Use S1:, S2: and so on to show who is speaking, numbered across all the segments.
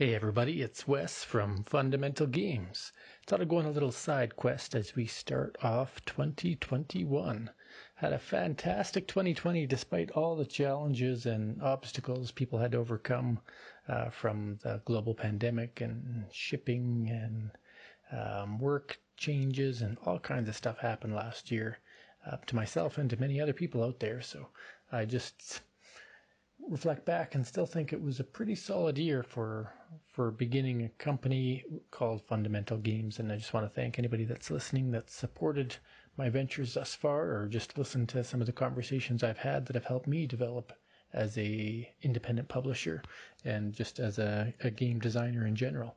S1: Hey everybody, it's Wes from Fundamental Games. Thought I'd go on a little side quest as we start off 2021. Had a fantastic 2020 despite all the challenges and obstacles people had to overcome uh, from the global pandemic and shipping and um, work changes and all kinds of stuff happened last year uh, to myself and to many other people out there. So I just reflect back and still think it was a pretty solid year for for beginning a company called Fundamental Games. And I just want to thank anybody that's listening that's supported my ventures thus far, or just listened to some of the conversations I've had that have helped me develop as a independent publisher and just as a, a game designer in general.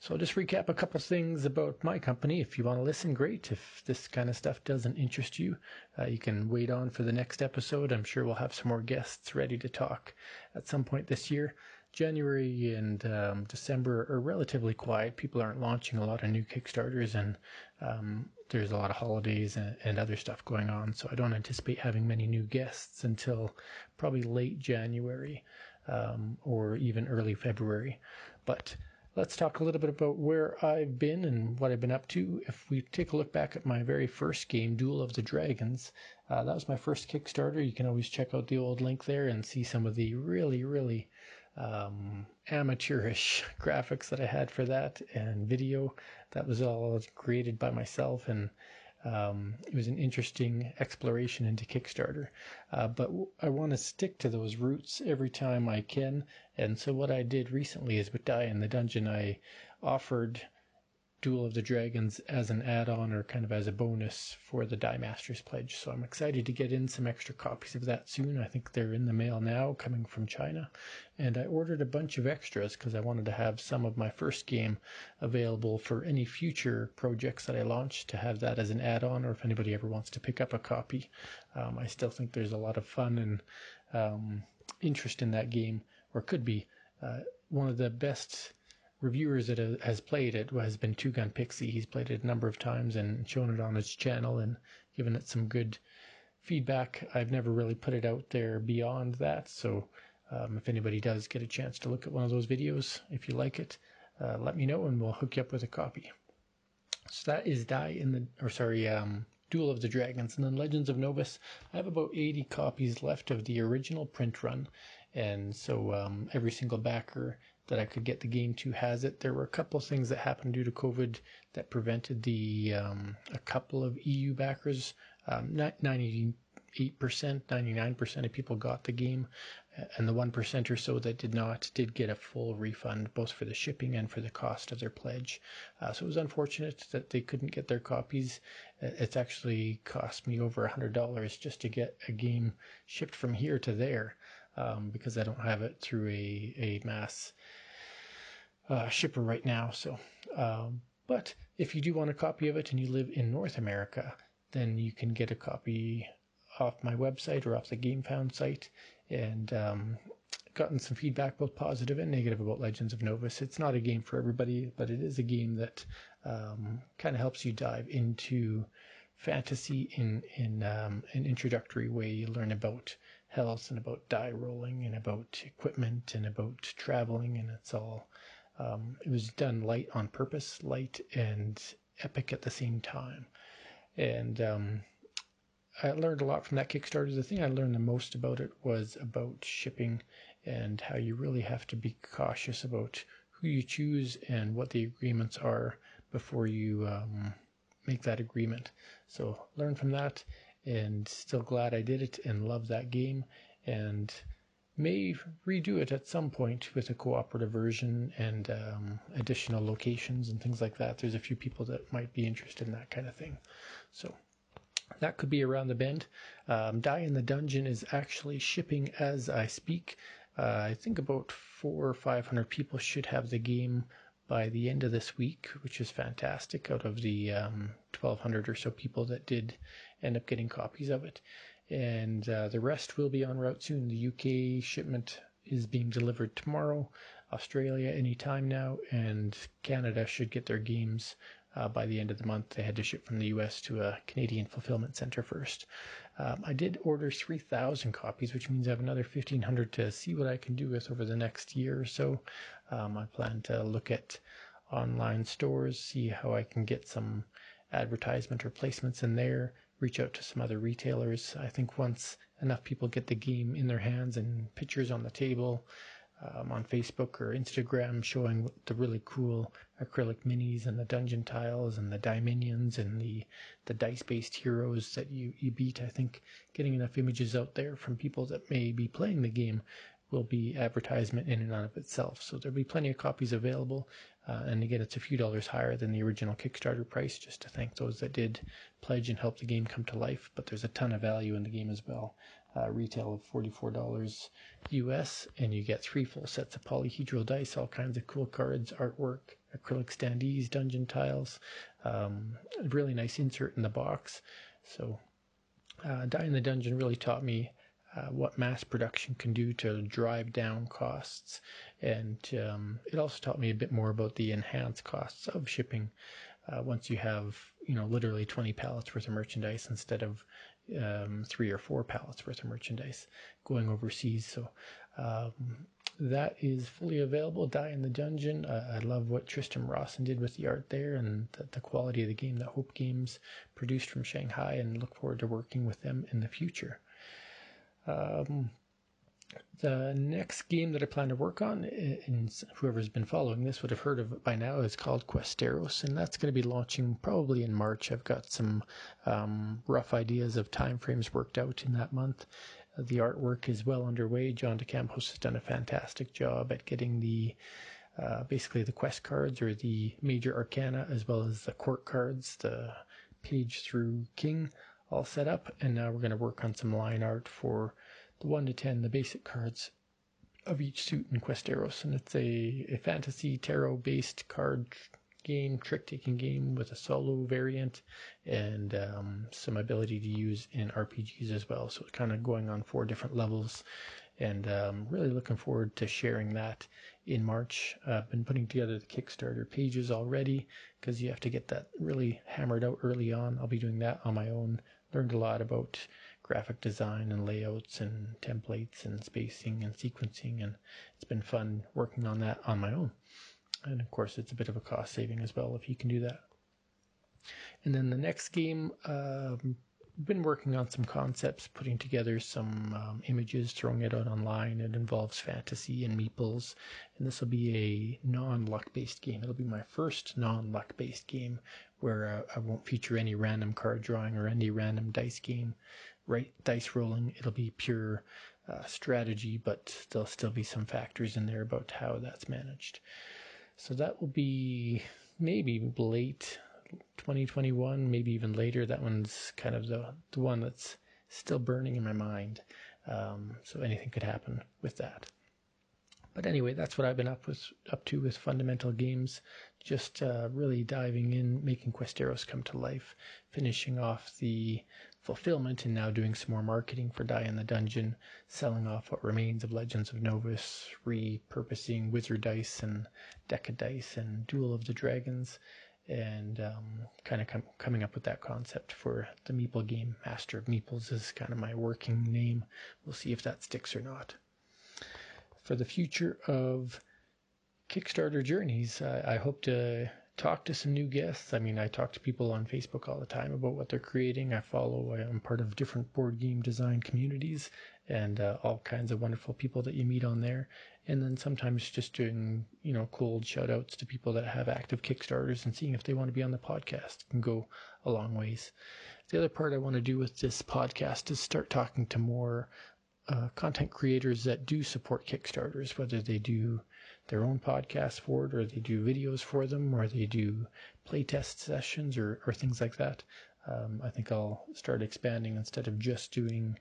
S1: So I'll just recap a couple things about my company. If you want to listen, great. If this kind of stuff doesn't interest you, uh, you can wait on for the next episode. I'm sure we'll have some more guests ready to talk at some point this year. January and um, December are relatively quiet. People aren't launching a lot of new Kickstarters, and um, there's a lot of holidays and, and, other stuff going on. So I don't anticipate having many new guests until probably late January um, or even early February. But let's talk a little bit about where I've been and what I've been up to. If we take a look back at my very first game, Duel of the Dragons, uh, that was my first Kickstarter. You can always check out the old link there and see some of the really, really um, amateurish graphics that I had for that and video. That was all created by myself and um, it was an interesting exploration into Kickstarter. Uh, but I want to stick to those roots every time I can. And so what I did recently is with Die in the Dungeon, I offered Duel of the Dragons as an add on or kind of as a bonus for the Die Masters Pledge. So I'm excited to get in some extra copies of that soon. I think they're in the mail now, coming from China. And I ordered a bunch of extras because I wanted to have some of my first game available for any future projects that I launch to have that as an add on or if anybody ever wants to pick up a copy. Um, I still think there's a lot of fun and um, interest in that game, or could be. Uh, one of the best reviewers that has played it has been Two Gun Pixie. He's played it a number of times and shown it on his channel and given it some good feedback. I've never really put it out there beyond that. So um, if anybody does get a chance to look at one of those videos, if you like it, uh, let me know and we'll hook you up with a copy. So that is Die in the, or sorry, um, Duel of the Dragons. And then Legends of Novus, I have about 80 copies left of the original print run. And so um, every single backer that I could get the game to has it. There were a couple of things that happened due to COVID that prevented the um, a couple of EU backers. Um, 98%, 99% of people got the game, and the 1% or so that did not did get a full refund, both for the shipping and for the cost of their pledge. Uh, so it was unfortunate that they couldn't get their copies. It's actually cost me over $100 just to get a game shipped from here to there um, because I don't have it through a, a mass uh, shipper right now. So, um, but if you do want a copy of it and you live in North America, then you can get a copy off my website or off the GameFound site. And um, gotten some feedback, both positive and negative, about Legends of Novus. It's not a game for everybody, but it is a game that um, kind of helps you dive into fantasy in in um, an introductory way. You learn about health and about die rolling and about equipment and about traveling, and it's all. Um, it was done light on purpose, light and epic at the same time, and um, I learned a lot from that Kickstarter. The thing I learned the most about it was about shipping and how you really have to be cautious about who you choose and what the agreements are before you um, make that agreement. So learn from that and still glad I did it and love that game and may redo it at some point with a cooperative version and um, additional locations and things like that. There's a few people that might be interested in that kind of thing. So that could be around the bend. Um, Die in the Dungeon is actually shipping as I speak. Uh, I think about four or five hundred people should have the game by the end of this week, which is fantastic. Out of the um, 1,200 or so people that did end up getting copies of it, and uh, the rest will be on route soon. The UK shipment is being delivered tomorrow, Australia anytime now, and Canada should get their games uh, by the end of the month. They had to ship from the US to a Canadian fulfillment center first. Um, I did order 3,000 copies, which means I have another 1,500 to see what I can do with over the next year or so. Um, I plan to look at online stores, see how I can get some advertisement or placements in there, reach out to some other retailers. I think once enough people get the game in their hands and pictures on the table, um, on Facebook or Instagram showing the really cool acrylic minis and the dungeon tiles and the Dominions and the, the dice based heroes that you, you beat. I think getting enough images out there from people that may be playing the game will be advertisement in and of itself. So there'll be plenty of copies available. Uh, and again, it's a few dollars higher than the original Kickstarter price, just to thank those that did pledge and help the game come to life. But there's a ton of value in the game as well. Uh, retail of $44 US, and you get three full sets of polyhedral dice, all kinds of cool cards, artwork, acrylic standees, dungeon tiles, um, really nice insert in the box. So, uh, Die in the Dungeon really taught me uh, what mass production can do to drive down costs. And um, it also taught me a bit more about the enhanced costs of shipping uh, once you have, you know, literally 20 pallets worth of merchandise instead of um, three or four pallets worth of merchandise going overseas. So um, that is fully available. Die in the Dungeon. Uh, I love what Tristram Rawson did with the art there and the, the, quality of the game that Hope Games produced from Shanghai, and look forward to working with them in the future. Um, the next game that I plan to work on, and whoever's been following this would have heard of it by now, is called Questeros, and that's going to be launching probably in March. I've got some um, rough ideas of timeframes worked out in that month. The artwork is well underway. John DeCampos has done a fantastic job at getting the uh, basically the quest cards or the major arcana as well as the court cards, the page through king all set up, and now we're going to work on some line art for the 1 to 10, the basic cards of each suit in Questeros. And it's a, a fantasy tarot based card game, trick taking game with a solo variant and um, some ability to use in RPGs as well. So it's kind of going on four different levels. And um, really looking forward to sharing that in March. I've been putting together the Kickstarter pages already because you have to get that really hammered out early on. I'll be doing that on my own learned a lot about graphic design and layouts and templates and spacing and sequencing and it's been fun working on that on my own. And of course it's a bit of a cost saving as well if you can do that. And then the next game um, been working on some concepts putting together some um, images throwing it out online it involves fantasy and meeples and this will be a non-luck based game it'll be my first non-luck based game where uh, I won't feature any random card drawing or any random dice game, right? Dice rolling. It'll be pure uh, strategy, but there'll still be some factors in there about how that's managed. So that will be maybe late 2021, maybe even later. That one's kind of the, the one that's still burning in my mind. Um, so anything could happen with that. But anyway, that's what I've been up with up to with fundamental games. Just uh, really diving in, making Questeros come to life, finishing off the fulfillment, and now doing some more marketing for Die in the Dungeon, selling off what remains of Legends of Novus, repurposing Wizard Dice and Deca Dice and Duel of the Dragons, and um, kind of com- coming up with that concept for the Meeple game. Master of Meeples is kind of my working name. We'll see if that sticks or not for the future of Kickstarter journeys. I, I hope to talk to some new guests. I mean, I talk to people on Facebook all the time about what they're creating. I follow, I'm part of different board game design communities and uh, all kinds of wonderful people that you meet on there. And then sometimes just doing, you know, cold shout outs to people that have active Kickstarters and seeing if they want to be on the podcast can go a long ways. The other part I want to do with this podcast is start talking to more uh, content creators that do support Kickstarters, whether they do their own podcast for it, or they do videos for them, or they do playtest sessions, or, or things like that. Um, I think I'll start expanding instead of just doing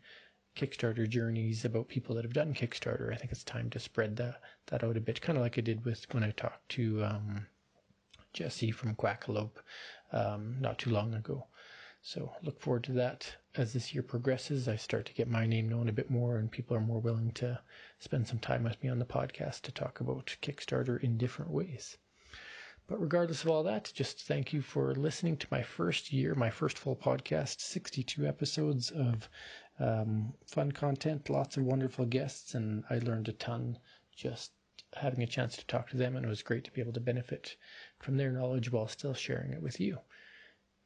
S1: Kickstarter journeys about people that have done Kickstarter. I think it's time to spread that that out a bit, kind of like I did with when I talked to um, Jesse from Quackalope um, not too long ago. So look forward to that as this year progresses. I start to get my name known a bit more, and people are more willing to spend some time with me on the podcast to talk about Kickstarter in different ways. But regardless of all that, just thank you for listening to my first year, my first full podcast, 62 episodes of um, fun content, lots of wonderful guests, and I learned a ton just having a chance to talk to them, and it was great to be able to benefit from their knowledge while still sharing it with you.